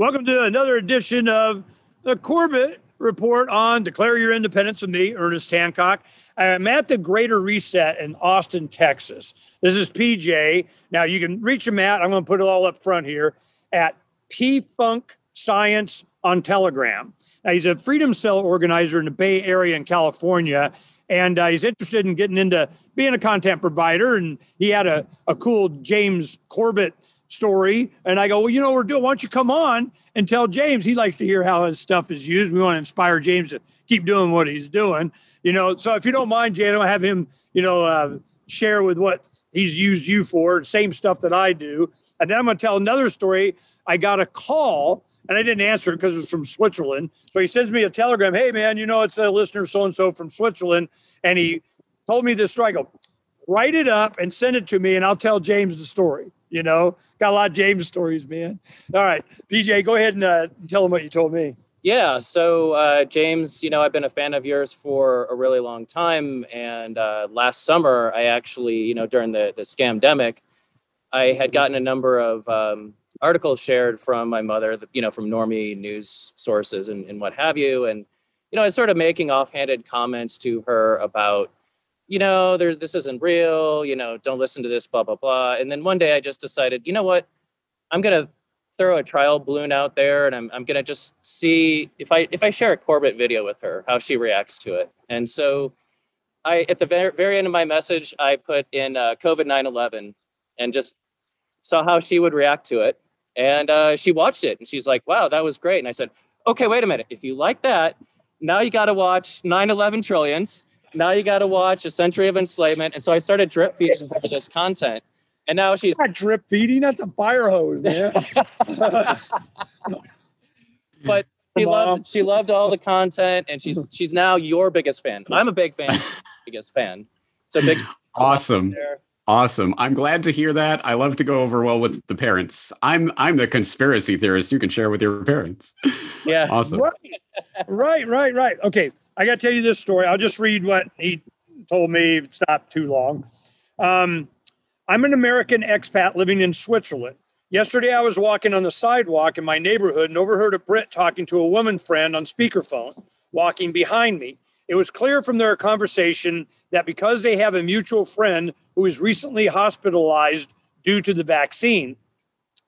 Welcome to another edition of the Corbett Report on Declare Your Independence with me, Ernest Hancock. I'm at the Greater Reset in Austin, Texas. This is PJ. Now you can reach him at, I'm going to put it all up front here, at P Funk Science on Telegram. Now, he's a Freedom Cell organizer in the Bay Area in California, and uh, he's interested in getting into being a content provider. And he had a, a cool James Corbett story. And I go, well, you know, we're doing, why don't you come on and tell James? He likes to hear how his stuff is used. We want to inspire James to keep doing what he's doing, you know. So if you don't mind, Jay, I'll have him, you know, uh, share with what he's used you for, same stuff that I do. And then I'm going to tell another story. I got a call and I didn't answer it because it's from Switzerland. So he sends me a telegram. Hey, man, you know, it's a listener so and so from Switzerland. And he told me this story. I go, write it up and send it to me, and I'll tell James the story. You know, got a lot of James stories, man. All right, PJ, go ahead and uh, tell him what you told me. Yeah. So, uh, James, you know, I've been a fan of yours for a really long time. And uh, last summer, I actually, you know, during the, the scamdemic, I had gotten a number of um, articles shared from my mother, you know, from normie news sources and, and what have you. And, you know, I was sort of making offhanded comments to her about, you know, this isn't real, you know, don't listen to this, blah, blah, blah. And then one day I just decided, you know what, I'm going to throw a trial balloon out there and I'm, I'm going to just see if I, if I share a Corbett video with her, how she reacts to it. And so I, at the very, very end of my message, I put in uh, COVID 9-11 and just saw how she would react to it. And uh, she watched it and she's like, wow, that was great. And I said, okay, wait a minute. If you like that, now you got to watch 9 11 trillions. Now you got to watch A Century of Enslavement. And so I started drip feeding her this content. And now she's not drip feeding. That's a fire hose, man. but she loved she loved all the content, and she's she's now your biggest fan. I'm a big fan, biggest fan. So big. Awesome. Awesome. I'm glad to hear that. I love to go over well with the parents. I'm I'm the conspiracy theorist you can share with your parents. Yeah. Awesome. Right, right, right, right. Okay. I got to tell you this story. I'll just read what he told me. It's not too long. Um, I'm an American expat living in Switzerland. Yesterday, I was walking on the sidewalk in my neighborhood and overheard a Brit talking to a woman friend on speakerphone walking behind me. It was clear from their conversation that because they have a mutual friend who is recently hospitalized due to the vaccine,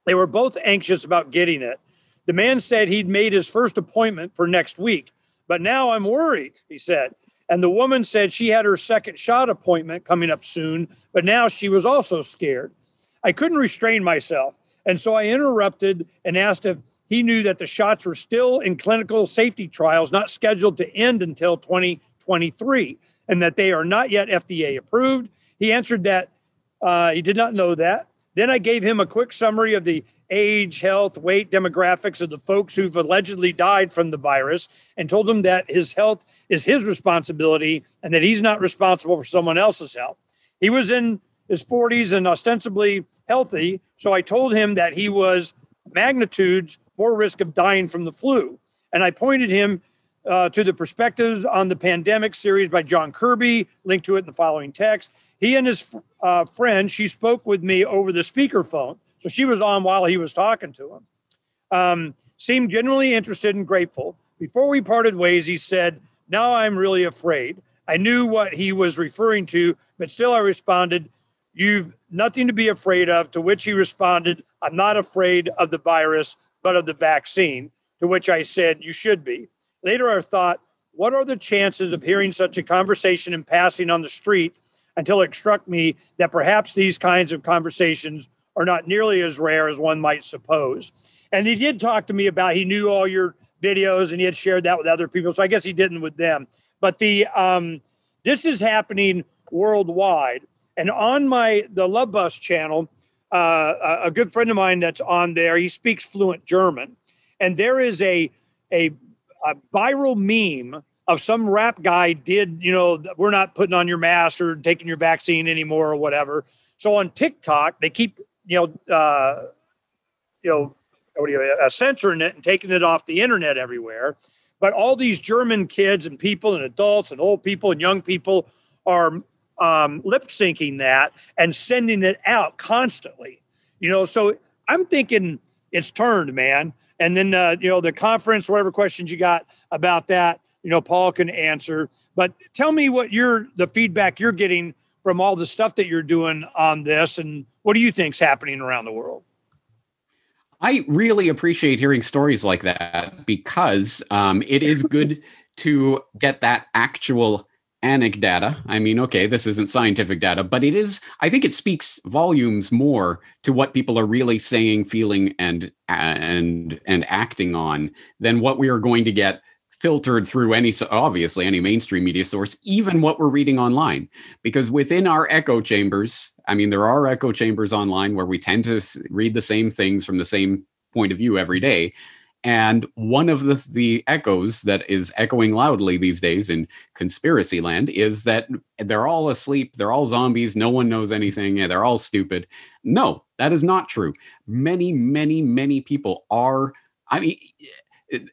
they were both anxious about getting it. The man said he'd made his first appointment for next week, but now I'm worried, he said. And the woman said she had her second shot appointment coming up soon, but now she was also scared. I couldn't restrain myself. And so I interrupted and asked if he knew that the shots were still in clinical safety trials, not scheduled to end until 2023, and that they are not yet FDA approved. He answered that uh, he did not know that. Then I gave him a quick summary of the age, health, weight, demographics of the folks who've allegedly died from the virus and told him that his health is his responsibility and that he's not responsible for someone else's health. He was in his 40s and ostensibly healthy. So I told him that he was magnitudes more risk of dying from the flu. And I pointed him uh, to the perspectives on the pandemic series by John Kirby, linked to it in the following text. He and his uh, friend, she spoke with me over the speakerphone. So she was on while he was talking to him. Um, seemed genuinely interested and grateful. Before we parted ways, he said, Now I'm really afraid. I knew what he was referring to, but still I responded, You've nothing to be afraid of. To which he responded, I'm not afraid of the virus, but of the vaccine. To which I said, You should be. Later, I thought, What are the chances of hearing such a conversation in passing on the street until it struck me that perhaps these kinds of conversations are not nearly as rare as one might suppose. And he did talk to me about he knew all your videos and he had shared that with other people. So I guess he didn't with them. But the um, this is happening worldwide. And on my the Love Bus channel, uh, a good friend of mine that's on there, he speaks fluent German, and there is a a, a viral meme of some rap guy did you know we're not putting on your mask or taking your vaccine anymore or whatever. So on TikTok, they keep you know uh, you know what do you, censoring it and taking it off the internet everywhere. But all these German kids and people and adults and old people and young people are um, lip syncing that and sending it out constantly. You know, so I'm thinking it's turned, man. And then uh, you know the conference, whatever questions you got about that, you know, Paul can answer. But tell me what you're the feedback you're getting from all the stuff that you're doing on this, and what do you think's happening around the world? I really appreciate hearing stories like that because um, it is good to get that actual anecdata. I mean, okay, this isn't scientific data, but it is. I think it speaks volumes more to what people are really saying, feeling, and and and acting on than what we are going to get filtered through any obviously any mainstream media source even what we're reading online because within our echo chambers i mean there are echo chambers online where we tend to read the same things from the same point of view every day and one of the, the echoes that is echoing loudly these days in conspiracy land is that they're all asleep, they're all zombies, no one knows anything, they're all stupid. No, that is not true. Many, many, many people are. I mean,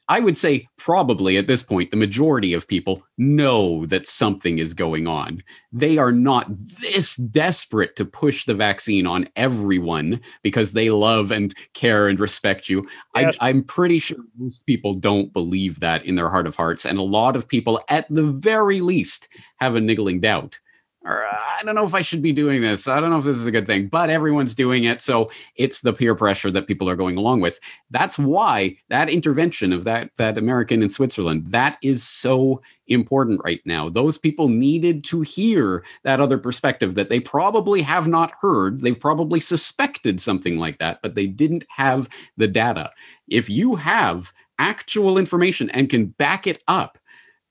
I would say probably at this point, the majority of people know that something is going on. They are not this desperate to push the vaccine on everyone because they love and care and respect you. Yes. I, I'm pretty sure most people don't believe that in their heart of hearts. And a lot of people, at the very least, have a niggling doubt or uh, I don't know if I should be doing this. I don't know if this is a good thing, but everyone's doing it. So it's the peer pressure that people are going along with. That's why that intervention of that, that American in Switzerland, that is so important right now. Those people needed to hear that other perspective that they probably have not heard. They've probably suspected something like that, but they didn't have the data. If you have actual information and can back it up,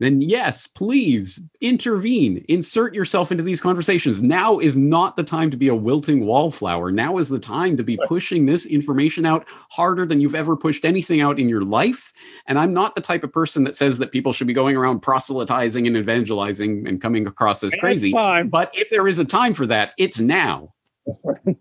then yes, please intervene, insert yourself into these conversations. Now is not the time to be a wilting wallflower. Now is the time to be pushing this information out harder than you've ever pushed anything out in your life. And I'm not the type of person that says that people should be going around proselytizing and evangelizing and coming across as crazy. But if there is a time for that, it's now. you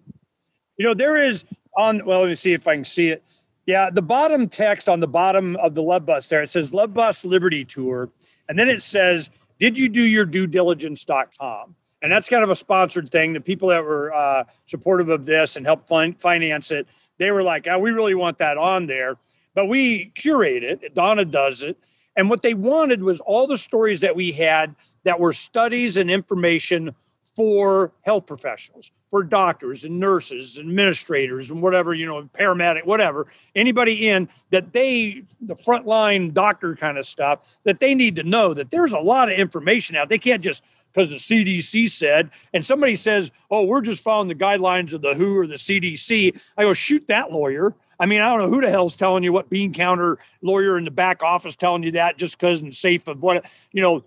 know, there is on, well, let me see if I can see it. Yeah, the bottom text on the bottom of the Love Bus there, it says Love Bus Liberty Tour. And then it says, Did you do your due diligence.com? And that's kind of a sponsored thing. The people that were uh, supportive of this and helped fin- finance it, they were like, oh, we really want that on there. But we curate it. Donna does it. And what they wanted was all the stories that we had that were studies and information for health professionals, for doctors and nurses, administrators, and whatever, you know, paramedic, whatever, anybody in that they, the frontline doctor kind of stuff, that they need to know that there's a lot of information out. They can't just, because the CDC said, and somebody says, oh, we're just following the guidelines of the WHO or the CDC. I go, shoot that lawyer. I mean, I don't know who the hell's telling you what bean counter lawyer in the back office telling you that just because it's safe of what, you know,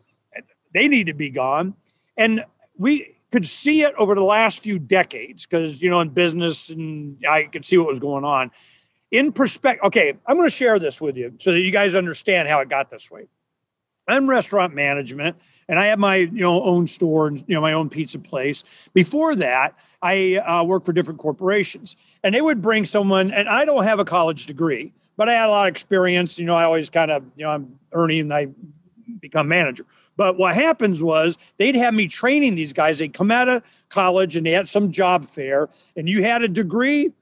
they need to be gone. And we, could see it over the last few decades because you know in business and I could see what was going on. In perspective, okay, I'm going to share this with you so that you guys understand how it got this way. I'm restaurant management, and I have my you know own store and you know my own pizza place. Before that, I uh, worked for different corporations, and they would bring someone. And I don't have a college degree, but I had a lot of experience. You know, I always kind of you know I'm Ernie, and I become manager. But what happens was they'd have me training these guys. They'd come out of college and they had some job fair, and you had a degree,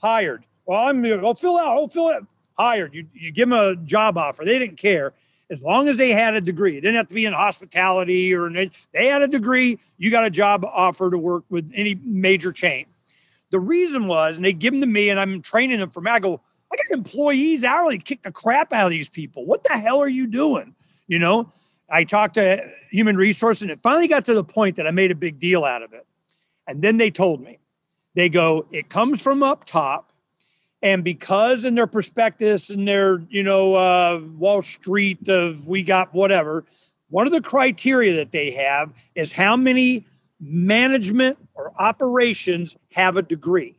hired. Well, I'm I'll fill out, I'll fill it, hired. You you give them a job offer. They didn't care. As long as they had a degree, it didn't have to be in hospitality or they had a degree. You got a job offer to work with any major chain. The reason was, and they give them to me, and I'm training them for. I go, I got employees hourly kick the crap out of these people. What the hell are you doing? You know, I talked to human resources and it finally got to the point that I made a big deal out of it. And then they told me, they go, it comes from up top. And because in their prospectus and their, you know, uh, Wall Street of we got whatever, one of the criteria that they have is how many management or operations have a degree.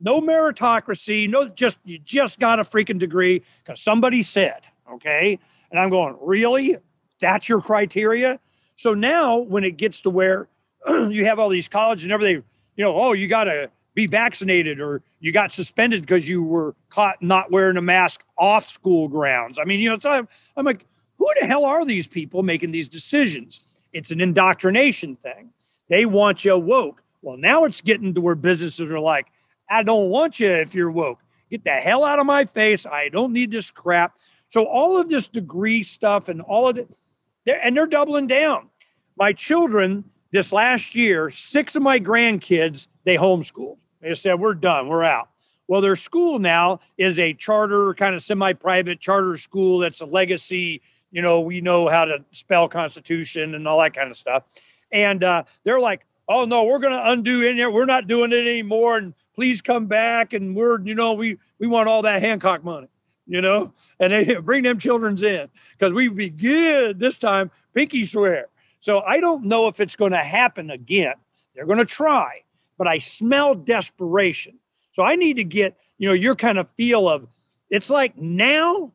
No meritocracy, no just you just got a freaking degree because somebody said, okay? And I'm going, really? That's your criteria? So now when it gets to where you have all these colleges and everything, you know, oh, you got to be vaccinated or you got suspended because you were caught not wearing a mask off school grounds. I mean, you know, so I'm, I'm like, who the hell are these people making these decisions? It's an indoctrination thing. They want you woke. Well, now it's getting to where businesses are like, I don't want you if you're woke. Get the hell out of my face. I don't need this crap. So all of this degree stuff and all of it, they're, and they're doubling down. My children this last year, six of my grandkids, they homeschooled. They said, we're done, we're out. Well, their school now is a charter, kind of semi private charter school that's a legacy. You know, we know how to spell Constitution and all that kind of stuff. And uh, they're like, oh no, we're going to undo in there. We're not doing it anymore. And please come back. And we're, you know, we we want all that Hancock money, you know, and they bring them children's in because we be good this time. Pinky swear. So I don't know if it's going to happen again. They're going to try, but I smell desperation. So I need to get, you know, your kind of feel of it's like now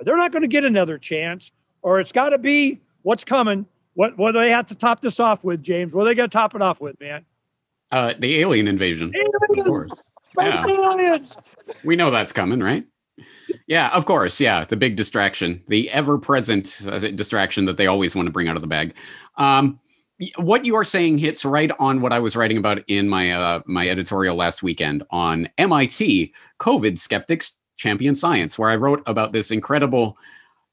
they're not going to get another chance, or it's got to be what's coming. What what do they have to top this off with, James? What are they going to top it off with, man? Uh, the alien invasion. Aliens! Of course. Space aliens! We know that's coming, right? Yeah, of course. Yeah, the big distraction, the ever-present uh, distraction that they always want to bring out of the bag. Um, what you are saying hits right on what I was writing about in my uh, my editorial last weekend on MIT COVID skeptics champion science, where I wrote about this incredible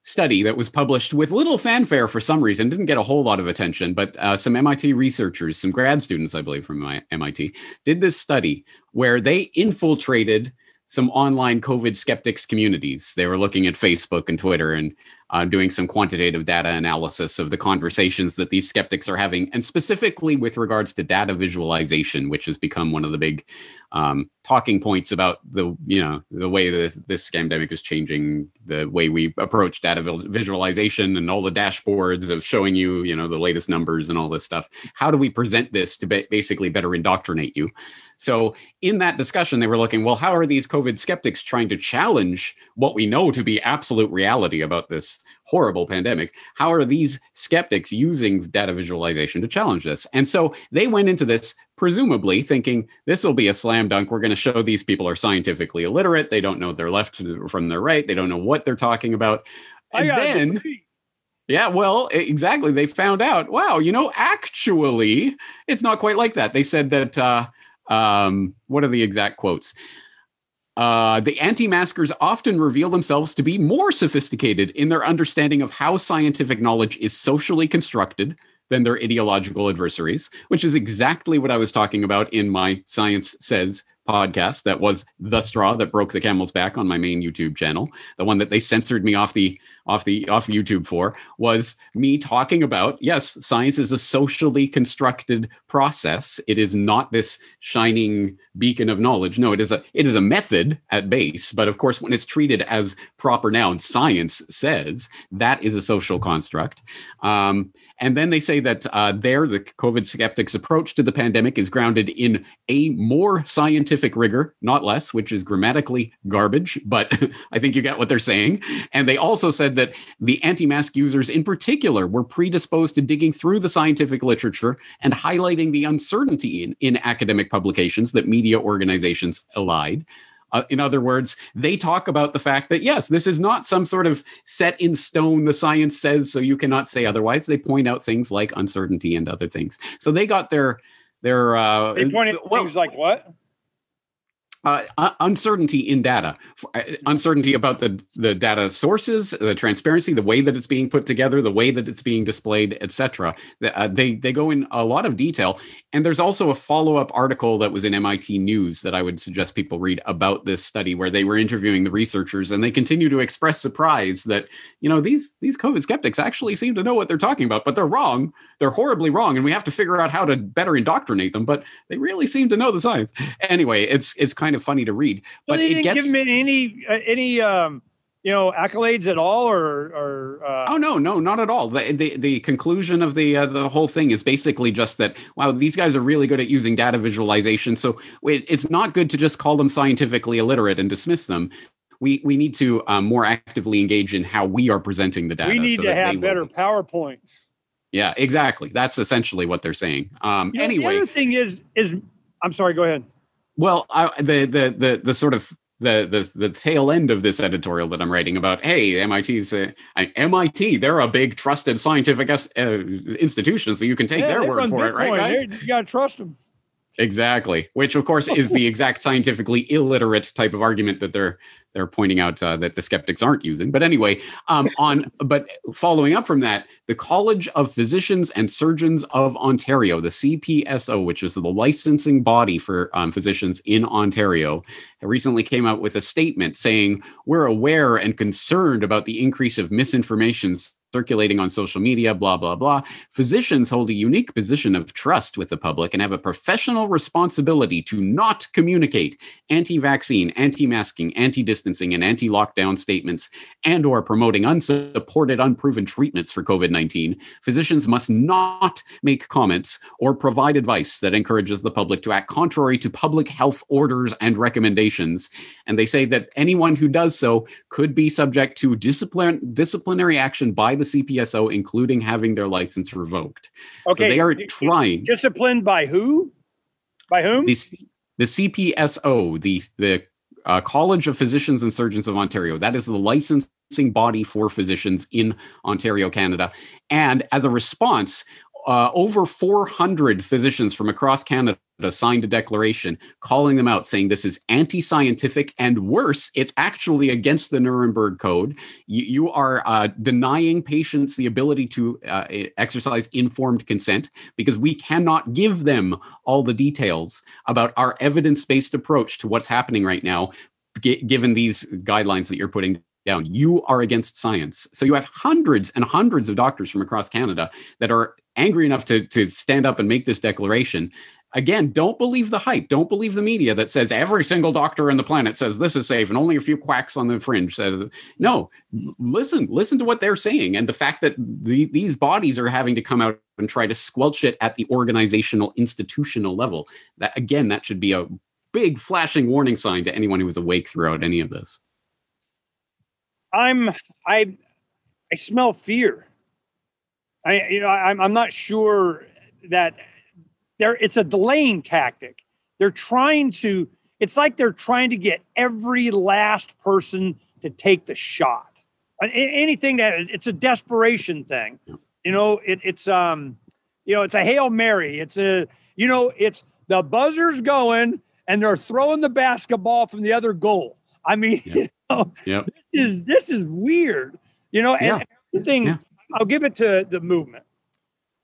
study that was published with little fanfare for some reason, didn't get a whole lot of attention, but uh, some MIT researchers, some grad students, I believe, from MIT, did this study where they infiltrated some online COVID skeptics communities. They were looking at Facebook and Twitter and uh, doing some quantitative data analysis of the conversations that these skeptics are having, and specifically with regards to data visualization, which has become one of the big um, talking points about the you know the way this this scamdemic is changing the way we approach data visualization and all the dashboards of showing you you know the latest numbers and all this stuff. How do we present this to ba- basically better indoctrinate you? So in that discussion, they were looking, well, how are these COVID skeptics trying to challenge what we know to be absolute reality about this horrible pandemic? How are these skeptics using data visualization to challenge this? And so they went into this presumably thinking this will be a slam dunk. We're going to show these people are scientifically illiterate. They don't know their left from their right. They don't know what they're talking about. And then. Yeah, well, exactly. They found out, wow, you know, actually, it's not quite like that. They said that uh, um, what are the exact quotes? Uh, the anti maskers often reveal themselves to be more sophisticated in their understanding of how scientific knowledge is socially constructed than their ideological adversaries, which is exactly what I was talking about in my Science Says podcast that was the straw that broke the camel's back on my main YouTube channel. The one that they censored me off the off the off YouTube for was me talking about yes, science is a socially constructed process. It is not this shining beacon of knowledge. No, it is a it is a method at base, but of course when it's treated as proper noun, science says that is a social construct. Um, and then they say that uh, there, the COVID skeptics' approach to the pandemic is grounded in a more scientific rigor, not less, which is grammatically garbage, but I think you get what they're saying. And they also said that the anti mask users in particular were predisposed to digging through the scientific literature and highlighting the uncertainty in, in academic publications that media organizations allied. Uh, in other words, they talk about the fact that, yes, this is not some sort of set in stone, the science says, so you cannot say otherwise. They point out things like uncertainty and other things. So they got their, their, uh, they point out well, things like what? Uh, uncertainty in data, uh, uncertainty about the the data sources, the transparency, the way that it's being put together, the way that it's being displayed, etc. Uh, they they go in a lot of detail, and there's also a follow up article that was in MIT News that I would suggest people read about this study, where they were interviewing the researchers, and they continue to express surprise that you know these these COVID skeptics actually seem to know what they're talking about, but they're wrong. They're horribly wrong, and we have to figure out how to better indoctrinate them. But they really seem to know the science. Anyway, it's it's kind of funny to read, but well, it gets give them any uh, any um, you know accolades at all, or or uh... oh no, no, not at all. The the, the conclusion of the uh, the whole thing is basically just that wow, these guys are really good at using data visualization. So it, it's not good to just call them scientifically illiterate and dismiss them we we need to um, more actively engage in how we are presenting the data. We need so to have better. PowerPoints. Yeah, exactly. That's essentially what they're saying. Um, you know, anyway, the other thing is is I'm sorry. Go ahead. Well, I, the the the the sort of the the the tail end of this editorial that I'm writing about. Hey, MIT's uh, MIT. They're a big trusted scientific uh, institution, so you can take yeah, their word for Bitcoin. it, right, guys? you gotta trust them. Exactly, which of course is the exact scientifically illiterate type of argument that they're they're pointing out uh, that the skeptics aren't using. But anyway, um, on but following up from that, the College of Physicians and Surgeons of Ontario, the CPSO, which is the licensing body for um, physicians in Ontario, recently came out with a statement saying we're aware and concerned about the increase of misinformation circulating on social media, blah, blah, blah. Physicians hold a unique position of trust with the public and have a professional responsibility to not communicate anti-vaccine, anti-masking, anti-distancing, and anti-lockdown statements and or promoting unsupported, unproven treatments for COVID-19. Physicians must not make comments or provide advice that encourages the public to act contrary to public health orders and recommendations. And they say that anyone who does so could be subject to discipline, disciplinary action by the CPSO, including having their license revoked. Okay, so they are trying. Disciplined by who? By whom? The, the CPSO, the the uh, College of Physicians and Surgeons of Ontario. That is the licensing body for physicians in Ontario, Canada. And as a response, uh, over 400 physicians from across Canada signed a declaration calling them out, saying this is anti scientific and worse, it's actually against the Nuremberg Code. You, you are uh, denying patients the ability to uh, exercise informed consent because we cannot give them all the details about our evidence based approach to what's happening right now, g- given these guidelines that you're putting down. You are against science. So you have hundreds and hundreds of doctors from across Canada that are angry enough to, to stand up and make this declaration. Again, don't believe the hype. Don't believe the media that says every single doctor in the planet says this is safe and only a few quacks on the fringe says no. Listen, listen to what they're saying. And the fact that the, these bodies are having to come out and try to squelch it at the organizational, institutional level. That again, that should be a big flashing warning sign to anyone who was awake throughout any of this. I'm I I smell fear. I you know I'm I'm not sure that there it's a delaying tactic. They're trying to it's like they're trying to get every last person to take the shot. Anything that it's a desperation thing. You know, it, it's um you know, it's a Hail Mary. It's a you know, it's the buzzer's going and they're throwing the basketball from the other goal. I mean, you know, yep. this is this is weird. You know, and yeah. everything yeah. I'll give it to the movement.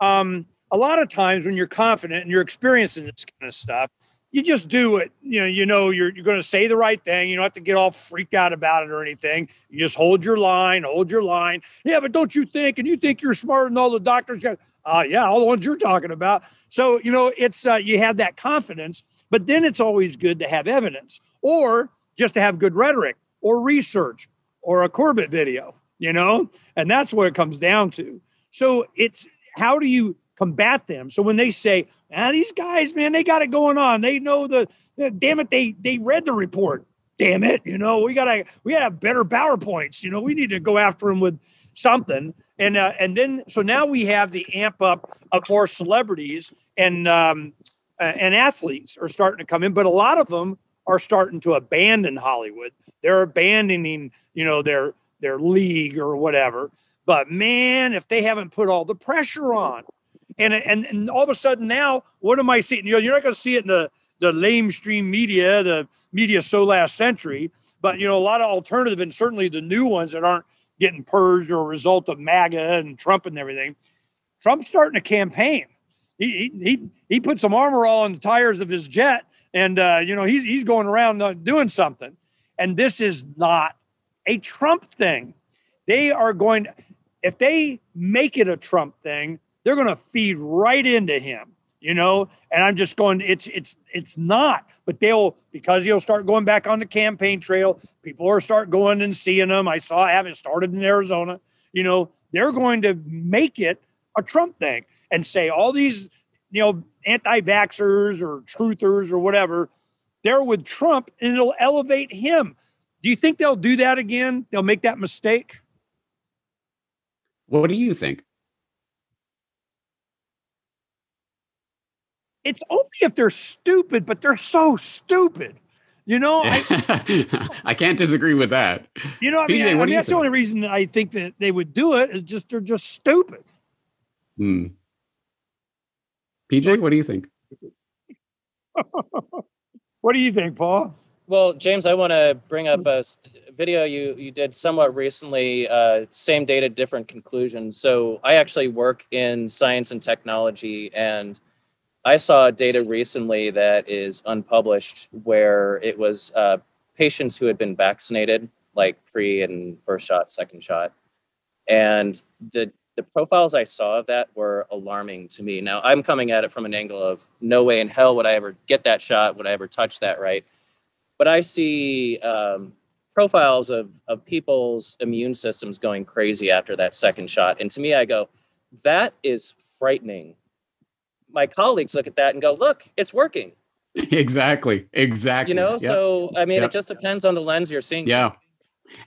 Um, a lot of times when you're confident and you're experiencing this kind of stuff, you just do it. You know, you know you're you're going to say the right thing. You don't have to get all freaked out about it or anything. You just hold your line, hold your line. Yeah, but don't you think? And you think you're smarter than all the doctors? Uh, yeah, all the ones you're talking about. So you know, it's uh, you have that confidence, but then it's always good to have evidence or just to have good rhetoric or research or a Corbett video you know? And that's what it comes down to. So it's how do you combat them? So when they say, ah, these guys, man, they got it going on. They know the, damn it, they they read the report. Damn it, you know, we gotta we gotta have better PowerPoints. You know, we need to go after them with something. And uh, and then so now we have the amp up of more celebrities and um, and athletes are starting to come in, but a lot of them are starting to abandon Hollywood. They're abandoning, you know, their their league or whatever. But man, if they haven't put all the pressure on, and and, and all of a sudden now, what am I seeing? You know, you're not going to see it in the the lamestream media, the media so last century, but you know, a lot of alternative and certainly the new ones that aren't getting purged or a result of MAGA and Trump and everything. Trump's starting a campaign. He he he put some armor all on the tires of his jet, and uh, you know he's he's going around uh, doing something. And this is not a Trump thing. They are going, if they make it a Trump thing, they're going to feed right into him, you know. And I'm just going, it's it's it's not, but they'll because he'll start going back on the campaign trail. People are start going and seeing him. I saw I haven't started in Arizona. You know, they're going to make it a Trump thing and say all these, you know, anti-vaxxers or truthers or whatever, they're with Trump and it'll elevate him. Do you think they'll do that again? They'll make that mistake? What do you think? It's only if they're stupid, but they're so stupid. You know, I, I can't disagree with that. You know, I mean, I, I mean that's think? the only reason I think that they would do it is just they're just stupid. Hmm. PJ, what do you think? what do you think, Paul? Well, James, I want to bring up a video you you did somewhat recently. Uh, same data, different conclusions. So I actually work in science and technology, and I saw data recently that is unpublished where it was uh, patients who had been vaccinated, like pre and first shot, second shot, and the the profiles I saw of that were alarming to me. Now I'm coming at it from an angle of no way in hell would I ever get that shot, would I ever touch that right? But I see um, profiles of of people's immune systems going crazy after that second shot, and to me, I go, that is frightening. My colleagues look at that and go, look, it's working. Exactly. Exactly. You know, Yep. so I mean, Yep. it just depends on the lens you're seeing. Yeah.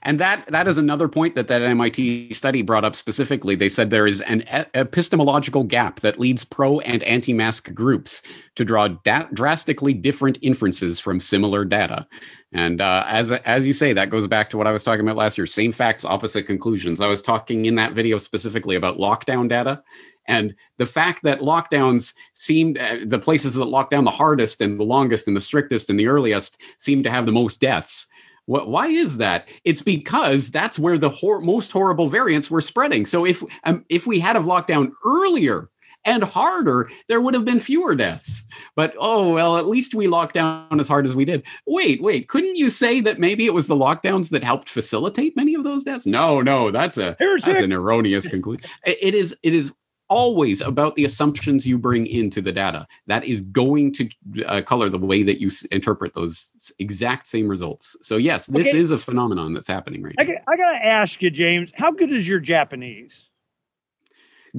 And that that is another point that that MIT study brought up specifically. They said there is an epistemological gap that leads pro and anti-mask groups to draw da- drastically different inferences from similar data. And uh, as as you say, that goes back to what I was talking about last year: same facts, opposite conclusions. I was talking in that video specifically about lockdown data. And the fact that lockdowns seemed uh, the places that locked down the hardest and the longest and the strictest and the earliest seem to have the most deaths. What, why is that? It's because that's where the hor- most horrible variants were spreading. So if um, if we had a lockdown earlier and harder, there would have been fewer deaths. But oh well, at least we locked down as hard as we did. Wait, wait, couldn't you say that maybe it was the lockdowns that helped facilitate many of those deaths? No, no, that's a that's Heretic. an erroneous conclusion. It- it is it is always about the assumptions you bring into the data. That is going to uh, color the way that you s- interpret those exact same results. So yes, this Okay. is a phenomenon that's happening right I, now. got- I gotta ask you, James, how good is your Japanese?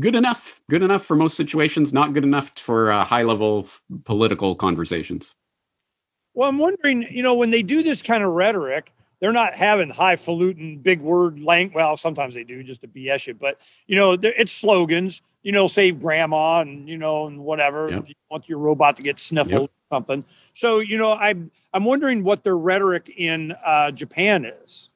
Good enough. Good enough for most situations. Not good enough for uh, high level f- political conversations. Well, I'm wondering, you know, when they do this kind of rhetoric, they're not having highfalutin, big word lang. Well, sometimes they do just to BS you, but you know, it's slogans. You know, save grandma and you know, and whatever. Yep. You want your robot to get sniffled, or something. So, you know, I'm I'm wondering what their rhetoric in uh, Japan is.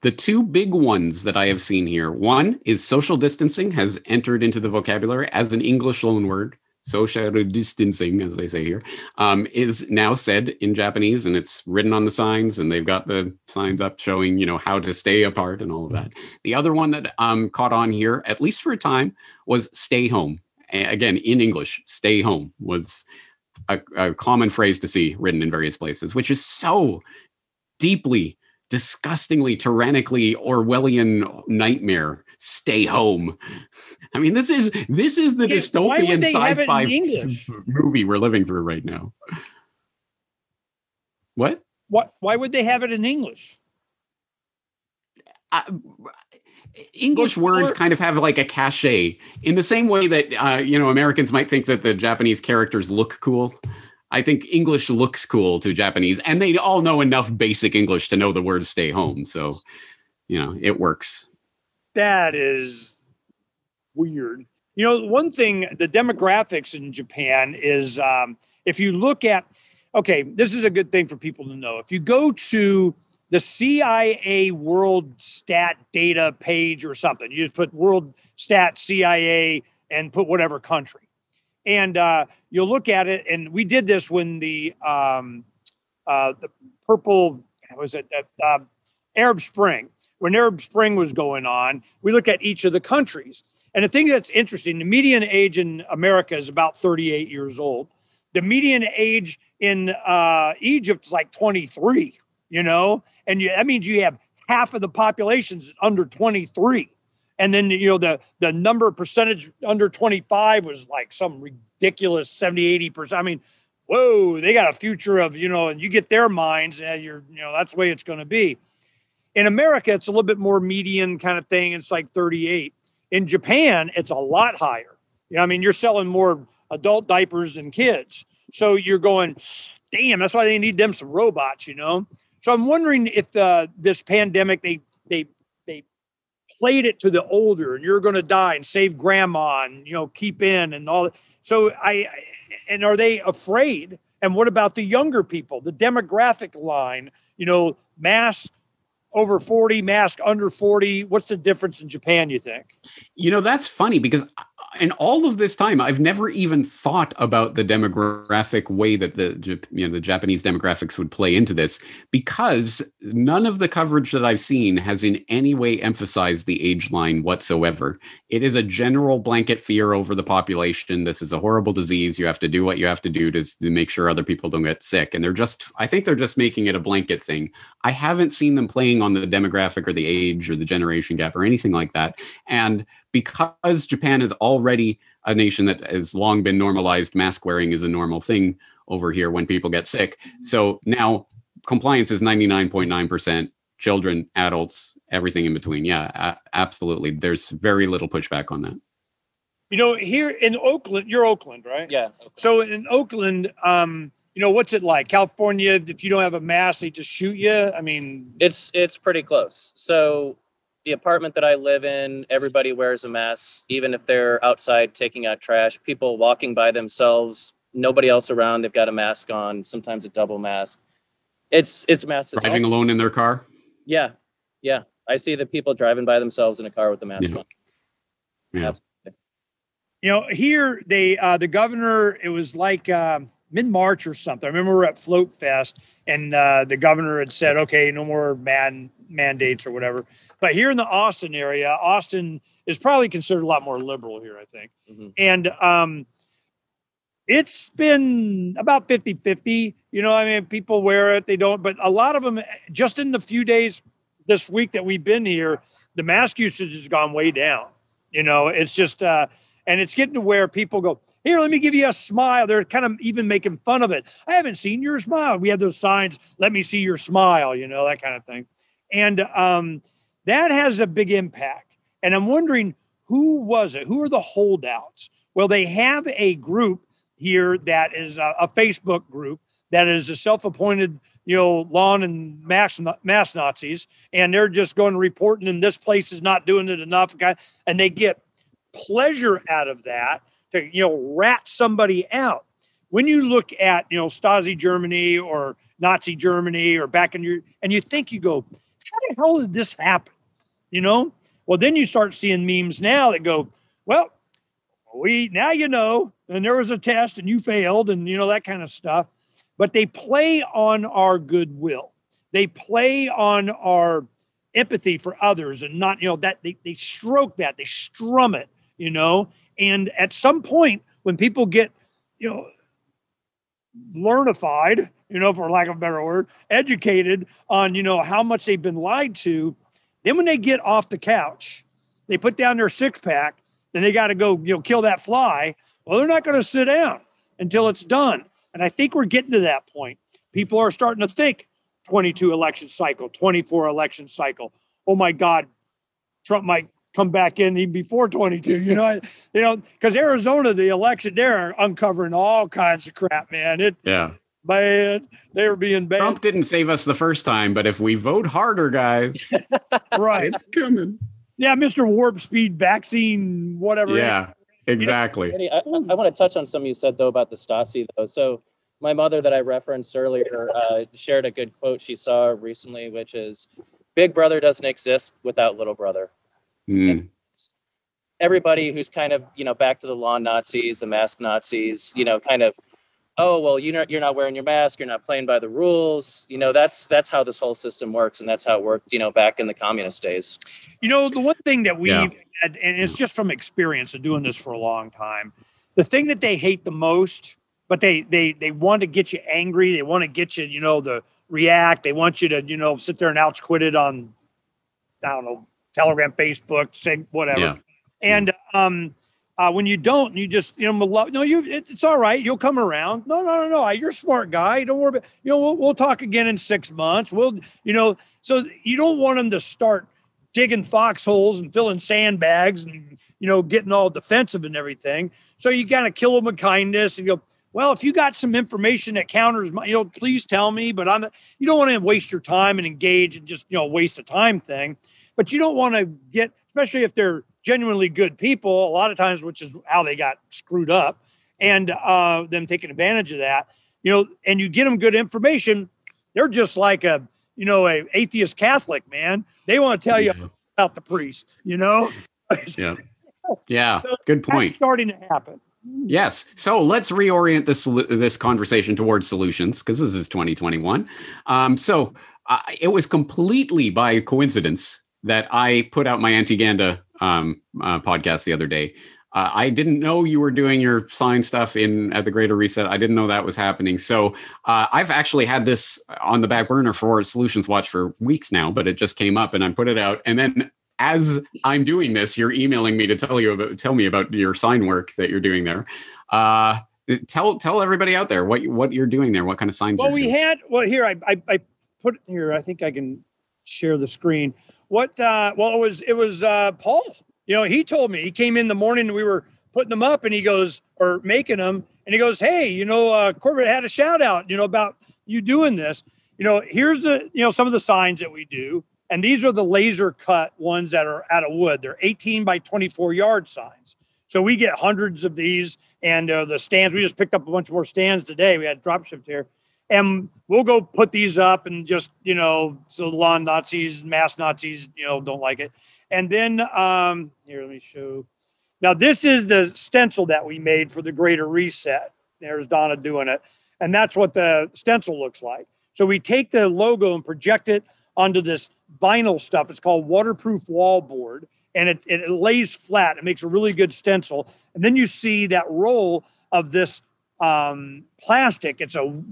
The two big ones that I have seen here one is social distancing has entered into the vocabulary as an English loan word. Social distancing, as they say here, um, is now said in Japanese and it's written on the signs, and they've got the signs up showing, you know, how to stay apart and all of that. The other one that um, caught on here, at least for a time, was stay home. Again, in English, stay home was a, a common phrase to see written in various places, which is so deeply disgustingly tyrannically orwellian nightmare stay home i mean this is this is the Yeah, dystopian they have it in sci-fi movie we're living through right now what What? Why would they have it in English? uh, English words or- kind of have like a cachet in the same way that uh, you know Americans might think that the Japanese characters look cool. I think English looks cool to Japanese, and they all know enough basic English to know the word "stay home." So, you know, it works. That is weird. You know, one thing, the demographics in Japan is um, if you look at, okay, this is a good thing for people to know. If you go to the CIA World Stat Data page or something, you just put World Stat CIA and put whatever country. And uh, you'll look at it, and we did this when the um, uh, the purple was it uh, Arab Spring when Arab Spring was going on, we look at each of the countries. And the thing that's interesting, the median age in America is about 38 years old. The median age in uh, Egypt is like 23, you know, and you, that means you have half of the population is under 23. And then, you know, the, the number percentage under 25 was like some ridiculous 70, 80%. I mean, whoa, they got a future of, you know, and you get their minds and you're, you know, that's the way it's going to be. In America, it's a little bit more median kind of thing. It's like 38. In Japan, it's a lot higher. You know, I mean, you're selling more adult diapers than kids. So you're going, damn, that's why they need them some robots, you know? So I'm wondering if uh, this pandemic, they, they, they played it to the older and you're going to die and save grandma and, you know, keep in and all. So I, I- and are they afraid? And what about the younger people, the demographic line, you know, mass over 40, mask under 40. What's the difference in Japan, you think? You know, that's funny because in all of this time, I've never even thought about the demographic way that the you know the Japanese demographics would play into this because none of the coverage that I've seen has in any way emphasized the age line whatsoever. It is a general blanket fear over the population. This is a horrible disease. You have to do what you have to do to, to make sure other people don't get sick. And they're just, I think they're just making it a blanket thing. I haven't seen them playing on the demographic or the age or the generation gap or anything like that. And because Japan is already a nation that has long been normalized, mask wearing is a normal thing over here when people get sick. So now compliance is 99.9%. Children, adults, everything in between. Yeah, a- absolutely. There's very little pushback on that. You know, here in Oakland, you're Oakland, right? Yeah. So in Oakland, um, you know, what's it like? California, if you don't have a mask, they just shoot you. I mean, It's it's pretty close. So the apartment that I live in, everybody wears a mask, even if they're outside taking out trash. People walking by themselves, nobody else around, they've got a mask on, sometimes a double mask. It's it's massive. Driving alone in their car. Yeah. Yeah. I see the people driving by themselves in a car with the mask Yeah. on. Yeah. Absolutely. you know, here they uh the governor, it was like uh, mid-March or something. I remember we we're at Float Fest and uh the governor had said, okay, no more man mandates or whatever. But here in the Austin area, Austin is probably considered a lot more liberal here, I think. Mhm. And um it's been about 50 50. You know, I mean, people wear it, they don't, but a lot of them, just in the few days this week that we've been here, the mask usage has gone way down. You know, it's just, uh, and it's getting to where people go, here, let me give you a smile. They're kind of even making fun of it. I haven't seen your smile. We have those signs, let me see your smile, you know, that kind of thing. And um, that has a big impact. And I'm wondering who was it? Who are the holdouts? Well, they have a group here that is a, a Facebook group that is a self-appointed, you know, lawn and mass mass Nazis, and they're just going reporting, and this place is not doing it enough, and they get pleasure out of that to you know rat somebody out. When you look at you know Stasi Germany or Nazi Germany or back in your and you think you go, how the hell did this happen? You know, well then you start seeing memes now that go, well, we now you know, and there was a test and you failed and you know that kind of stuff. But they play on our goodwill. They play on our empathy for others and not, you know, that they, they stroke that, they strum it, you know. And at some point, when people get, you know, learnified, you know, for lack of a better word, educated on, you know, how much they've been lied to, then when they get off the couch, they put down their six pack, then they got to go, you know, kill that fly. Well, they're not going to sit down until it's done. And I think we're getting to that point. People are starting to think 22 election cycle, 24 election cycle. Oh my God, Trump might come back in even before 22. You know, you know, because Arizona, the election, they're uncovering all kinds of crap, man. It Yeah. Man, they were being bad. Trump didn't save us the first time, but if we vote harder, guys, right. it's coming. Yeah, Mr. Warp Speed vaccine, whatever. Yeah, exactly. Eddie, I, I want to touch on something you said though about the Stasi though. So my mother that I referenced earlier uh, shared a good quote she saw recently, which is, "Big Brother doesn't exist without Little Brother." Mm, Everybody who's kind of you know back to the lawn Nazis, the mask Nazis, you know, kind of, oh well, you know, you're not wearing your mask, you're not playing by the rules. You know, that's that's how this whole system works, and that's how it worked, you know, back in the communist days. You know, the one thing that we, Yeah. and and it's just from experience of doing this for a long time, the thing that they hate the most, but they they they want to get you angry. They want to get you, you know, to react. They want you to, you know, sit there and ouch quit it on, I don't know, Telegram, Facebook, say whatever. Yeah. And um, uh, when you don't, you just, you know, no, you, it, it's all right. You'll come around. No, no, no, no. You're a smart guy. Don't worry about, you know, we'll, we'll talk again in six months. We'll, you know, so you don't want them to start digging foxholes and filling sandbags and, you know, getting all defensive and everything. So you got to kill them with kindness and you go. well, if you got some information that counters my, you know, please tell me, but I'm, you don't want to waste your time and engage and just, you know, waste a time thing, but you don't want to get, especially if they're genuinely good people, a lot of times, which is how they got screwed up and uh, them taking advantage of that, you know, and you get them good information. They're just like a, you know, a atheist Catholic man. They want to tell you yeah. about the priest, you know? Yeah. Yeah, good point. starting to happen. Yes. So let's reorient this this conversation towards solutions because this is 2021. Um, so uh, it was completely by coincidence that I put out my Antiganda um, uh, podcast the other day. Uh, I didn't know you were doing your sign stuff in at the Greater Reset. I didn't know that was happening. So uh, I've actually had this on the back burner for Solutions Watch for weeks now, but it just came up and I put it out. And then as I'm doing this, you're emailing me to tell you about tell me about your sign work that you're doing there. Uh, tell tell everybody out there what what you're doing there. What kind of signs? Well, we doing. had well here I, I I put here. I think I can share the screen. What? uh Well, it was it was uh Paul you know, he told me he came in the morning we were putting them up and he goes, or making them, and he goes, Hey, you know, uh, Corbett had a shout out, you know, about you doing this. You know, here's the, you know, some of the signs that we do. And these are the laser cut ones that are out of wood. They're 18 by 24 yard signs. So we get hundreds of these, and uh, the stands. We just picked up a bunch more stands today. We had drop shipped here, and we'll go put these up and just you know, so lawn Nazis, mass Nazis, you know, don't like it. And then um, here, let me show. Now, this is the stencil that we made for the Greater Reset. There's Donna doing it. And that's what the stencil looks like. So we take the logo and project it onto this vinyl stuff. It's called waterproof wall board. And it, it lays flat. It makes a really good stencil. And then you see that roll of this um, plastic. It's a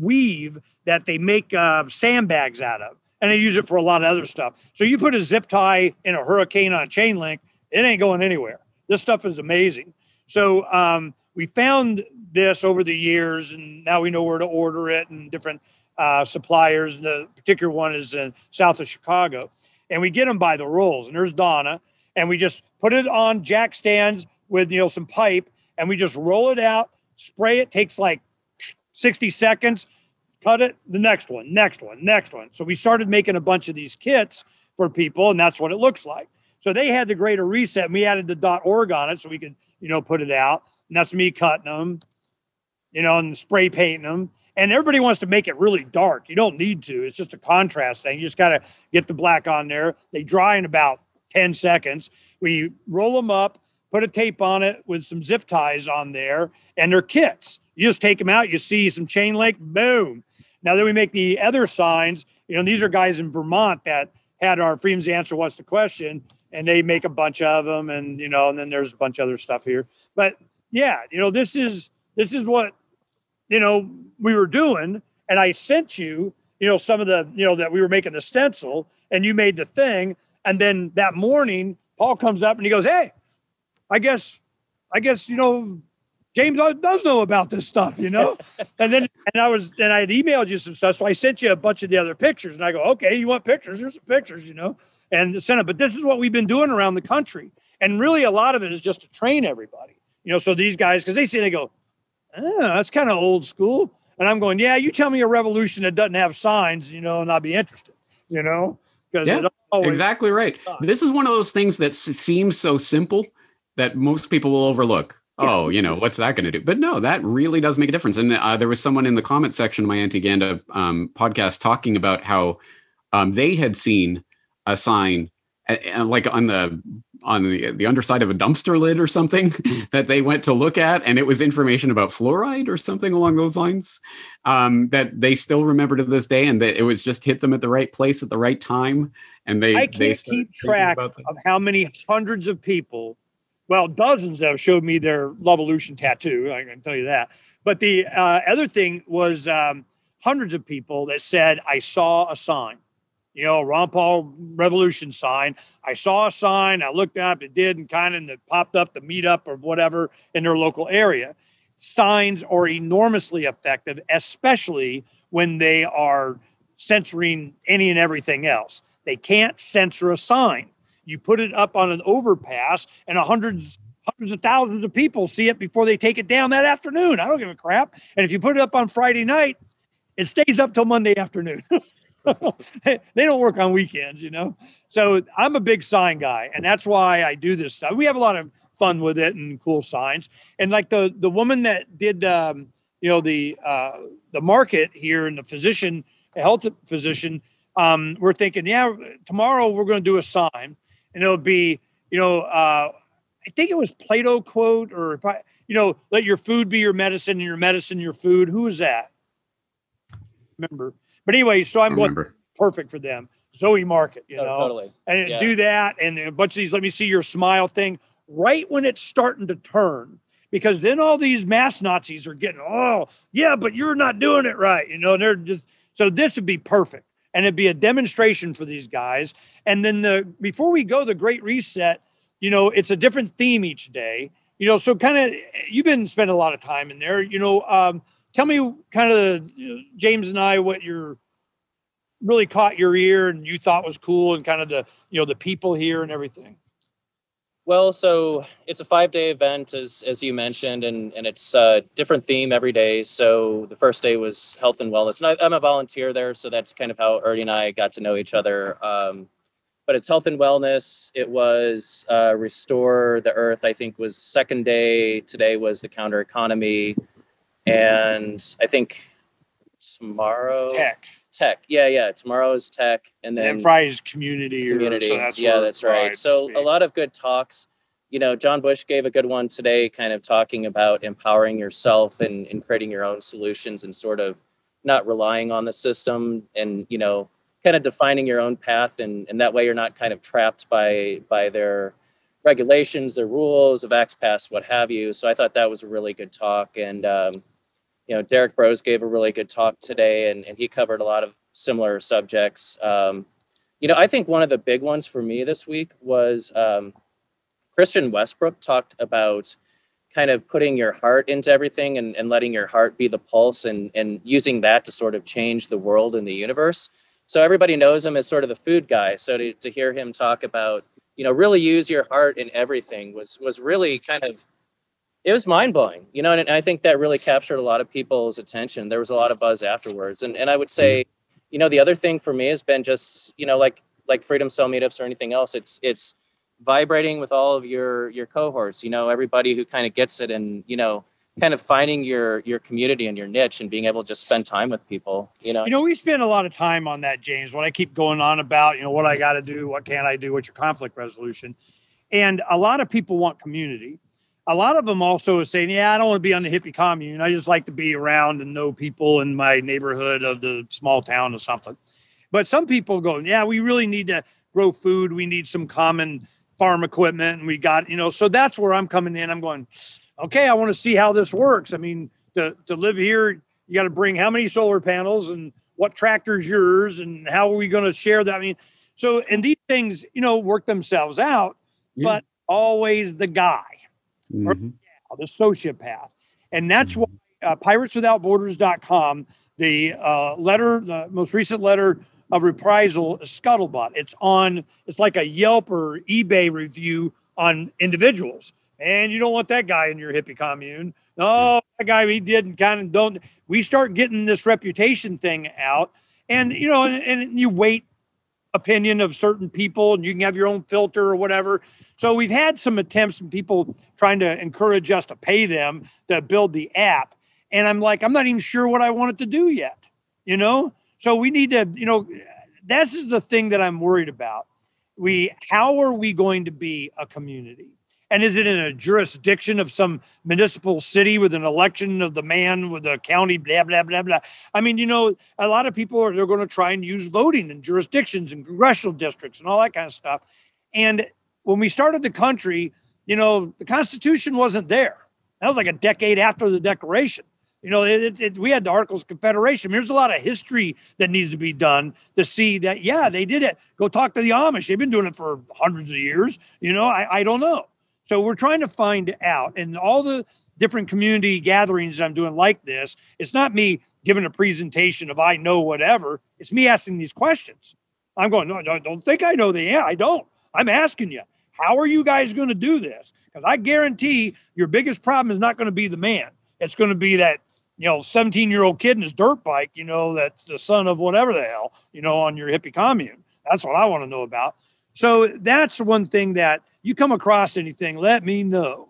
weave that they make uh, sandbags out of and they use it for a lot of other stuff. So you put a zip tie in a hurricane on a chain link, it ain't going anywhere. This stuff is amazing. So um, we found this over the years, and now we know where to order it and different uh, suppliers. And the particular one is in south of Chicago, and we get them by the rolls. And there's Donna, and we just put it on jack stands with you know some pipe, and we just roll it out, spray it. Takes like 60 seconds cut it, the next one, next one, next one. So we started making a bunch of these kits for people, and that's what it looks like. So they had the greater reset, and we added the dot .org on it so we could, you know, put it out. And that's me cutting them, you know, and spray painting them. And everybody wants to make it really dark. You don't need to. It's just a contrast thing. You just got to get the black on there. They dry in about 10 seconds. We roll them up, put a tape on it with some zip ties on there, and they're kits. You just take them out, you see some chain link, boom. Now that we make the other signs, you know, these are guys in Vermont that had our Freedom's Answer What's the Question, and they make a bunch of them, and you know, and then there's a bunch of other stuff here. But yeah, you know, this is this is what you know we were doing, and I sent you, you know, some of the you know that we were making the stencil, and you made the thing, and then that morning, Paul comes up and he goes, "Hey, I guess, I guess you know." James does know about this stuff, you know. and then and I was and I had emailed you some stuff, so I sent you a bunch of the other pictures, and I go, okay, you want pictures? Here's some pictures, you know, and send it. But this is what we've been doing around the country, and really a lot of it is just to train everybody, you know. So these guys, because they see, they go, oh, that's kind of old school, and I'm going, yeah, you tell me a revolution that doesn't have signs, you know, and I'll be interested, you know. Yeah, exactly right. This is one of those things that seems so simple that most people will overlook oh, you know, what's that going to do? But no, that really does make a difference. And uh, there was someone in the comment section of my Antiganda um, podcast talking about how um, they had seen a sign uh, uh, like on the on the the underside of a dumpster lid or something that they went to look at, and it was information about fluoride or something along those lines um, that they still remember to this day, and that it was just hit them at the right place at the right time, and they I can't they keep track of how many hundreds of people well, dozens have showed me their Levolution tattoo. I can tell you that. But the uh, other thing was um, hundreds of people that said, I saw a sign, you know, Ron Paul Revolution sign. I saw a sign. I looked up, it did, and kind of it popped up the meetup or whatever in their local area. Signs are enormously effective, especially when they are censoring any and everything else. They can't censor a sign. You put it up on an overpass, and hundreds hundreds of thousands of people see it before they take it down that afternoon. I don't give a crap. And if you put it up on Friday night, it stays up till Monday afternoon. they don't work on weekends, you know. So I'm a big sign guy, and that's why I do this stuff. We have a lot of fun with it and cool signs. And like the the woman that did um, you know the uh, the market here and the physician, a health physician, um, we're thinking, yeah, tomorrow we're going to do a sign and it'll be you know uh, I think it was Plato quote, or you know, let your food be your medicine and your medicine your food. Who is that? Remember. But anyway, so I'm going perfect for them. Zoe Market, you Oh, know, totally. and Yeah. do that, and a bunch of these. Let me see your smile thing. Right when it's starting to turn, because then all these mass Nazis are getting, oh yeah, but you're not doing it right, you know. And they're just so this would be perfect, and it'd be a demonstration for these guys. And then the before we go, the Great Reset, you know, it's a different theme each day, you know. So kind of, you've been spending a lot of time in there, you know. Um, tell me, kind of, James and I, what your really caught your ear and you thought was cool and kind of the you know the people here and everything Well, so it's a five day event, as as you mentioned, and and it's a different theme every day. So the first day was health and wellness, and I, I'm a volunteer there, so that's kind of how Ernie and I got to know each other. Um, but it's health and wellness. It was uh, restore the earth. I think was second day. Today was the counter economy, and I think tomorrow tech tech. Yeah, yeah. Tomorrow is tech, and then, and then Fry's community or- community. so that's yeah, that's right. So a lot of good talks. You know, John Bush gave a good one today, kind of talking about empowering yourself and, and creating your own solutions and sort of not relying on the system and, you know, kind of defining your own path and, and that way you're not kind of trapped by by their regulations, their rules of Pass, what have you. So I thought that was a really good talk. And um, you know, Derrick Broze gave a really good talk today and, and he covered a lot of similar subjects. Um, you know, I think one of the big ones for me this week was um, Christian Westbrook talked about kind of putting your heart into everything and, and letting your heart be the pulse and, and using that to sort of change the world and the universe. So everybody knows him as sort of the food guy. So to, to hear him talk about, you know, really use your heart in everything was was really kind of it was mind blowing, you know, and I think that really captured a lot of people's attention. There was a lot of buzz afterwards. And and I would say, mm-hmm. you know, the other thing for me has been just, you know, like like Freedom Cell meetups or anything else, it's it's vibrating with all of your your cohorts, you know, everybody who kind of gets it and, you know, kind of finding your your community and your niche and being able to just spend time with people, you know. you know we spend a lot of time on that james what i keep going on about you know what i got to do what can't i do what's your conflict resolution and a lot of people want community a lot of them also are saying yeah i don't want to be on the hippie commune. I just like to be around and know people in my neighborhood of the small town or something. But some people go yeah we really need to grow food. We need some common farm equipment and we got you know so that's where i'm coming in. I'm going okay i want to see how this works. I mean to, to live here you got to bring how many solar panels and what tractor's yours and how are we going to share that? I mean so and these things you know work themselves out Yeah. but always the guy Mhm. the sociopath. And that's why uh, pirateswithoutborders.com the uh, letter the most recent letter of reprisal scuttlebutt. It's on it's like a yelp or ebay review on individuals. And you don't want that guy in your hippie commune. No that guy he did and kind of don't we start getting this reputation thing out. And you know and, and you wait opinion of certain people and you can have your own filter or whatever. So we've had some attempts and people trying to encourage us to pay them to build the app. And i'm like i'm not even sure what i want it to do yet you know? So we need to you know this is the thing that i'm worried about. We how are we going to be a community and is it in a jurisdiction of some municipal city with an election of the man with the county blah blah blah blah? I mean you know a lot of people are they're going to try and use voting in jurisdictions and congressional districts and all that kind of stuff. And when we started the country you know the constitution wasn't there. That was like a decade after the declaration. You know it, it, we had the articles of confederation. There's a lot of history that needs to be done to see that yeah they did it. Go talk to the amish. They've been doing it for hundreds of years you know i, I don't know so we're trying to find out and all the different community gatherings i'm doing like this it's not me giving a presentation of i know whatever. It's me asking these questions. I'm going no, no don't think i know the yeah i don't. I'm asking you how are you guys going to do this? Because i guarantee your biggest problem is not going to be the man. It's going to be that you know 17 year old kid in his dirt bike you know that's the son of whatever the hell you know on your hippie commune. That's what i want to know about so that's one thing that you come across anything let me know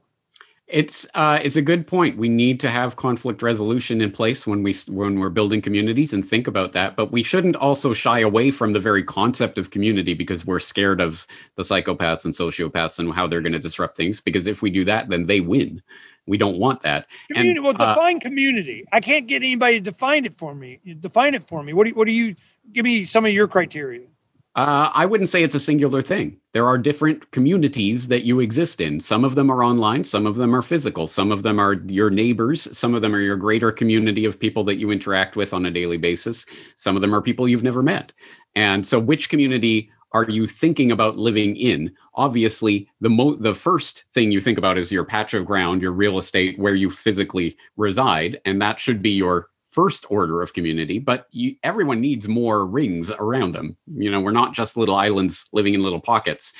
It's uh, it's a good point. We need to have conflict resolution in place when we when we're building communities and think about that. But we shouldn't also shy away from the very concept of community because we're scared of the psychopaths and sociopaths and how they're going to disrupt things. Because if we do that, then they win. We don't want that. Community, and, well, uh, define uh, community. I can't get anybody to define it for me. Define it for me. What do you, what do you give me some of your criteria? Uh, I wouldn't say it's a singular thing. There are different communities that you exist in. Some of them are online, some of them are physical, some of them are your neighbors, some of them are your greater community of people that you interact with on a daily basis. Some of them are people you've never met. And so, which community are you thinking about living in? Obviously, the mo- the first thing you think about is your patch of ground, your real estate, where you physically reside, and that should be your first order of community, but you, everyone needs more rings around them. You know, we're not just little islands living in little pockets.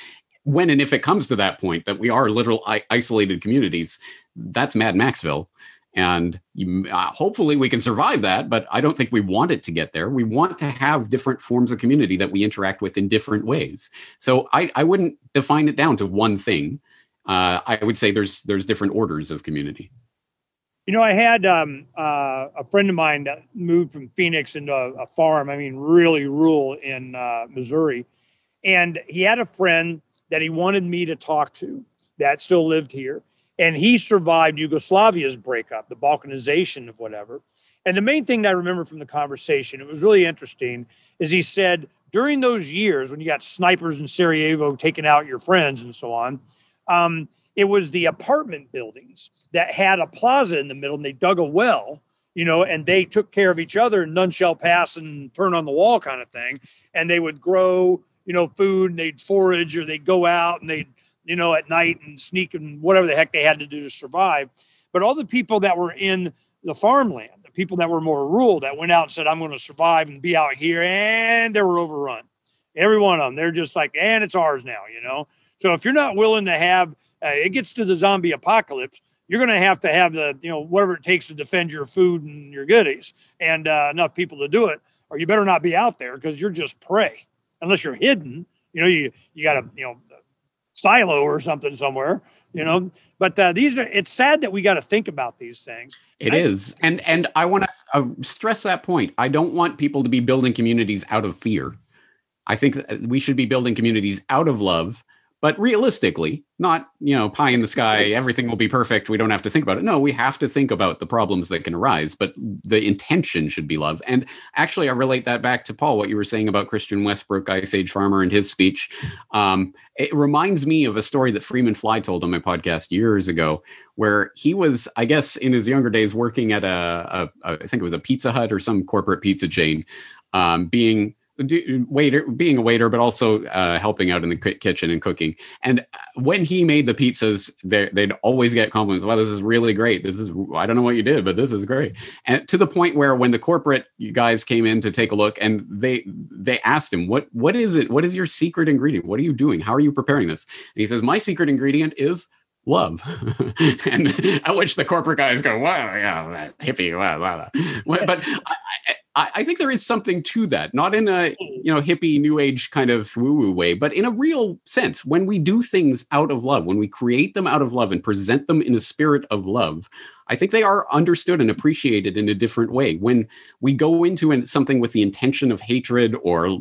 When and if it comes to that point that we are literal I- isolated communities, that's Mad Maxville. And you, uh, hopefully we can survive that, but I don't think we want it to get there. We want to have different forms of community that we interact with in different ways. So I, I wouldn't define it down to one thing. Uh, I would say there's there's different orders of community. You know, I had um, uh, a friend of mine that moved from Phoenix into a, a farm. I mean, really rural in uh, Missouri, and he had a friend that he wanted me to talk to that still lived here, and he survived Yugoslavia's breakup, the balkanization of whatever. And the main thing I remember from the conversation, it was really interesting, is he said during those years when you got snipers in Sarajevo taking out your friends and so on. Um, it was the apartment buildings that had a plaza in the middle and they dug a well you know and they took care of each other and none shall pass and turn on the wall kind of thing. And they would grow you know food and they'd forage or they'd go out and they'd you know at night and sneak and whatever the heck they had to do to survive. But all the people that were in the farmland the people that were more rural that went out and said i'm going to survive and be out here and they were overrun. Every one of them they're just like and it's ours now you know? So if you're not willing to have uh, it gets to the zombie apocalypse, you're going to have to have the, you know, whatever it takes to defend your food and your goodies and uh, enough people to do it, or you better not be out there because you're just prey unless you're hidden. You know, you, you got a, you know, silo or something somewhere, you know, but uh, these are, it's sad that we got to think about these things. It I, is, And, and I want to uh, stress that point. I don't want people to be building communities out of fear. I think we should be building communities out of love but realistically not you know pie in the sky everything will be perfect we don't have to think about it. No we have to think about the problems that can arise but the intention should be love. And actually i relate that back to paul what you were saying about christian westbrook ice age farmer and his speech. Um, it reminds me of a story that freeman fly told on my podcast years ago where he was i guess in his younger days working at a, a, a I think it was a pizza hut or some corporate pizza chain um, being do, waiter being a waiter but also uh, helping out in the kitchen and cooking. And uh, when he made the pizzas they'd always get compliments. Wow this is really great. This is i don't know what you did but this is great. And to the point where when the corporate guys came in to take a look and they they asked him what what is it? What is your secret ingredient? What are you doing? How are you preparing this? And he says my secret ingredient is love. and hmm. at which the corporate guys go, wow, yeah, hippie, wow, wow. But I, I, I, think there is something to that, not in a you know hippie new age kind of woo woo way, but in a real sense. When we do things out of love, when we create them out of love and present them in a spirit of love, I think they are understood and appreciated in a different way. When we go into something with the intention of hatred or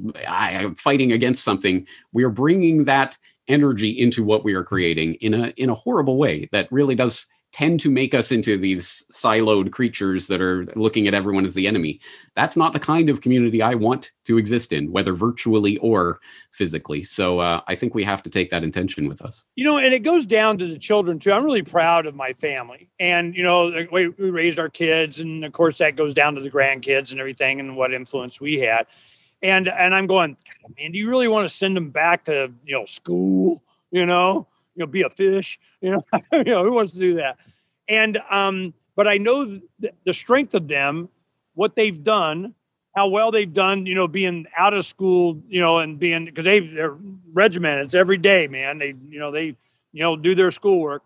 fighting against something, we are bringing that energy into what we are creating in a in a horrible way that really does tend to make us into these siloed creatures that are looking at everyone as the enemy. That's not the kind of community I want to exist in, whether virtually or physically. So uh, I think we have to take that intention with us. You know, and it goes down to the children too. I'm really proud of my family, and you know, way we raised our kids, and of course that goes down to the grandkids and everything, and what influence we had and and I'm going, man, do you really want to send them back to you know school? You know, you know, be a fish. You know, you know, who wants to do that? And um, but I know th- the strength of them, what they've done, how well they've done. You know, being out of school, you know, and being because they they're regimented. Every day, man. They you know they you know do their schoolwork,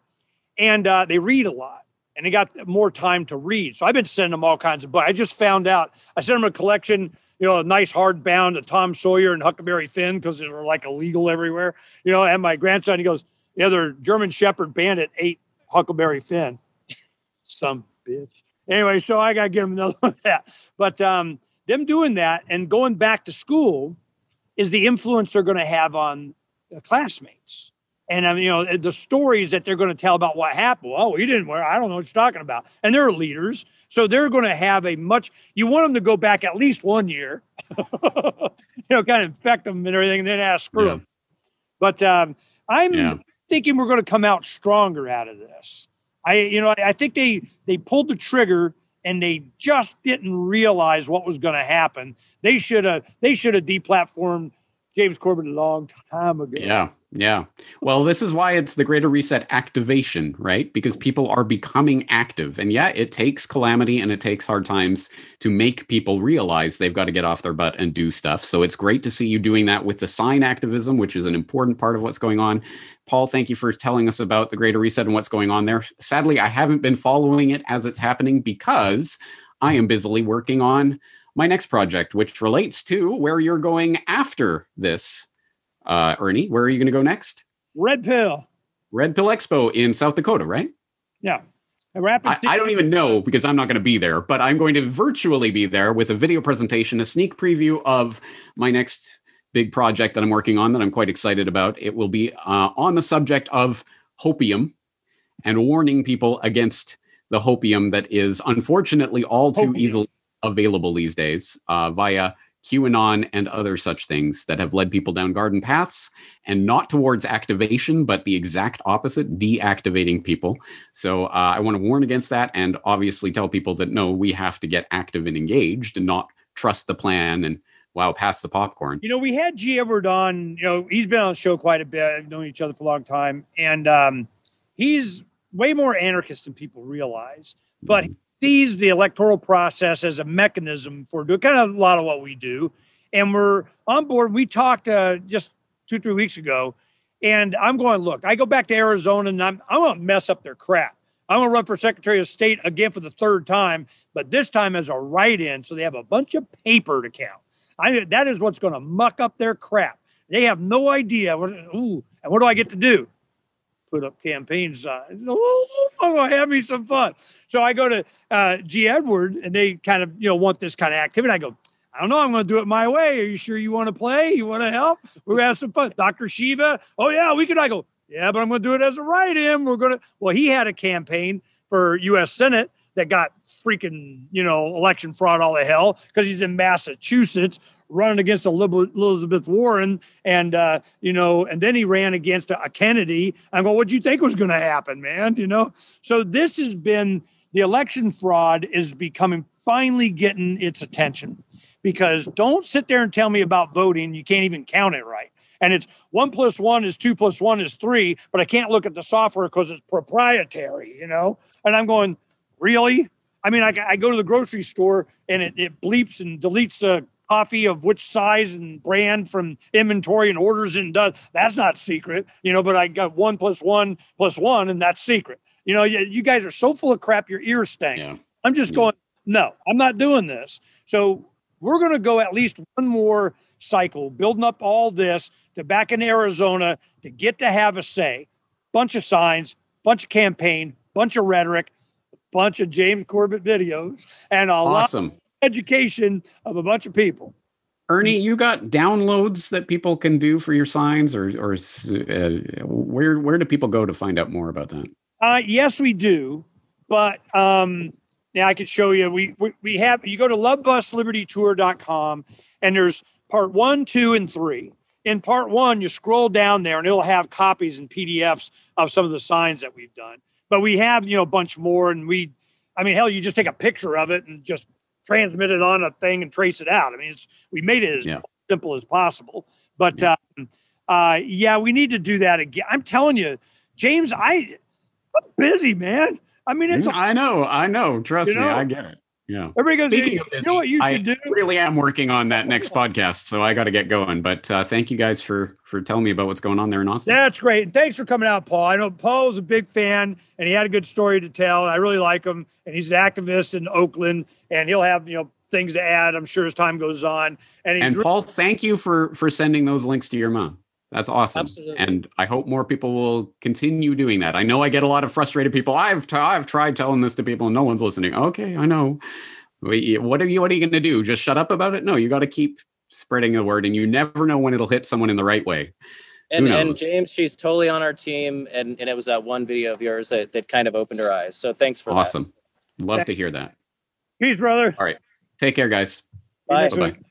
and uh, they read a lot and they got more time to read. So I've been sending them all kinds of books. I just found out I sent them a collection you know, a nice hardbound of Tom Sawyer and Huckleberry Finn because they're like illegal everywhere. You know, and my grandson, he goes, yeah, their German Shepherd Bandit ate Huckleberry Finn. Some bitch. Anyway, so I got to give him another one of that. But um, them doing that and going back to school is the influence they're going to have on the classmates. And um, you know the stories that they're going to tell about what happened. Oh, he didn't wear. I don't know what you're talking about. And they're leaders, so they're going to have a much. You want them to go back at least one year, you know, kind of infect them and everything, and then ask screw Yeah. them. But um, I'm Yeah. thinking we're going to come out stronger out of this. I, you know, I, I think they they pulled the trigger and they just didn't realize what was going to happen. They should have they should have deplatformed James Corbett a long time ago. Yeah. Yeah. Well, this is why it's the greater reset activation, right? Because people are becoming active. And yeah, it takes calamity and it takes hard times to make people realize they've got to get off their butt and do stuff. So it's great to see you doing that with the sign activism, which is an important part of what's going on. Paul, thank you for telling us about the greater reset and what's going on there. Sadly, I haven't been following it as it's happening because I am busily working on my next project, which relates to where you're going after this. Uh, Ernie, where are you going to go next? Red pill. Red Pill Expo in South Dakota, right? Yeah. I, I don't even know because I'm not going to be there, but I'm going to virtually be there with a video presentation, a sneak preview of my next big project that I'm working on that I'm quite excited about. It will be uh, on the subject of hopium and warning people against the hopium that is unfortunately all too Hopium. easily available these days uh, via QAnon and other such things that have led people down garden paths and not towards activation, but the exact opposite, deactivating people. So uh, I want to warn against that and obviously tell people that no, we have to get active and engaged and not trust the plan and wow, pass the popcorn. You know, we had G. Edward on. You know, he's been on the show quite a bit. I've known each other for a long time, and um, he's way more anarchist than people realize. But he sees the electoral process as a mechanism for doing kind of a lot of what we do, and we're on board. We talked uh, just two, three weeks ago, and I'm going. Look, I go back to Arizona, and I'm I'm gonna mess up their crap. I'm gonna run for Secretary of State again for the third time, but this time as a write-in, so they have a bunch of paper to count. I that is what's going to muck up their crap. They have no idea. What, ooh, and what do I get to do? Put up campaign signs. Ooh, I'm going to have me some fun. So I go to uh, G. Edward, and they kind of you know want this kind of activity. I go, I don't know. I'm going to do it my way. Are you sure you want to play? You want to help? We're going to have some fun. Dr. Shiva. Oh yeah, we could. I go, yeah, but I'm going to do it as a write-in. We're going to. Well, he had a campaign for U.S. Senate that got freaking, you know, election fraud all the hell because he's in Massachusetts running against Elizabeth Warren and, uh, you know, and then he ran against a, a Kennedy. I'm going, what do you think was going to happen, man? You know, so this has been the election fraud is becoming finally getting its attention because don't sit there and tell me about voting. You can't even count it right. And it's one plus one is two plus one is three, but I can't look at the software because it's proprietary, you know? And I'm going, really? I mean, I, I go to the grocery store and it, it bleeps and deletes the coffee of which size and brand from inventory and orders and does. That's not secret, you know, but I got one plus one plus one and that's secret. You know, you, you guys are so full of crap, your ears stink. Yeah. I'm just Yeah. going, no, I'm not doing this. So we're going to go at least one more cycle, building up all this to back in Arizona to get to have a say. Bunch of signs, bunch of campaign, bunch of rhetoric, bunch of James Corbett videos, and a lot of Awesome. education of a bunch of people. Ernie, you got downloads that people can do for your signs, or or uh, where where do people go to find out more about that? Uh, yes, we do, but um, yeah, I could show you. We, we we have you go to lovebuslibertytour.com and there's part one, two, and three. In part one, you scroll down there and it'll have copies and PDFs of some of the signs that we've done. But we have you know a bunch more, and we, I mean, hell, you just take a picture of it and just transmit it on a thing and trace it out. I mean, it's we made it as Yeah. simple as possible. But Yeah. um, uh, yeah, we need to do that again. I'm telling you, James, I I'm busy, man. I mean, it's I know, I know. Trust You me. I get it. Yeah. everybody goes. Speaking you of know what you I should do? really am working on that next podcast, so I got to get going. But uh, thank you guys for for telling me about what's going on there in Austin. That's great. And thanks for coming out, Paul. I know Paul Paul's a big fan and he had a good story to tell. And I really like him. And he's an activist in Oakland and he'll have, you know, things to add, I'm sure, as time goes on. And And re- Paul, thank you for for sending those links to your mom. That's awesome. Absolutely. And I hope more people will continue doing that. I know I get a lot of frustrated people. I've t- I've tried telling this to people and no one's listening. Okay, I know. What are you what are you going to do? Just shut up about it? No, you got to keep spreading the word and you never know when it'll hit someone in the right way. And, and? James, she's totally on our team, and, and it was that one video of yours that, that kind of opened her eyes. So thanks for Awesome. Love to hear that. Peace, brother. All right. Take care guys. Bye. Bye-bye. week.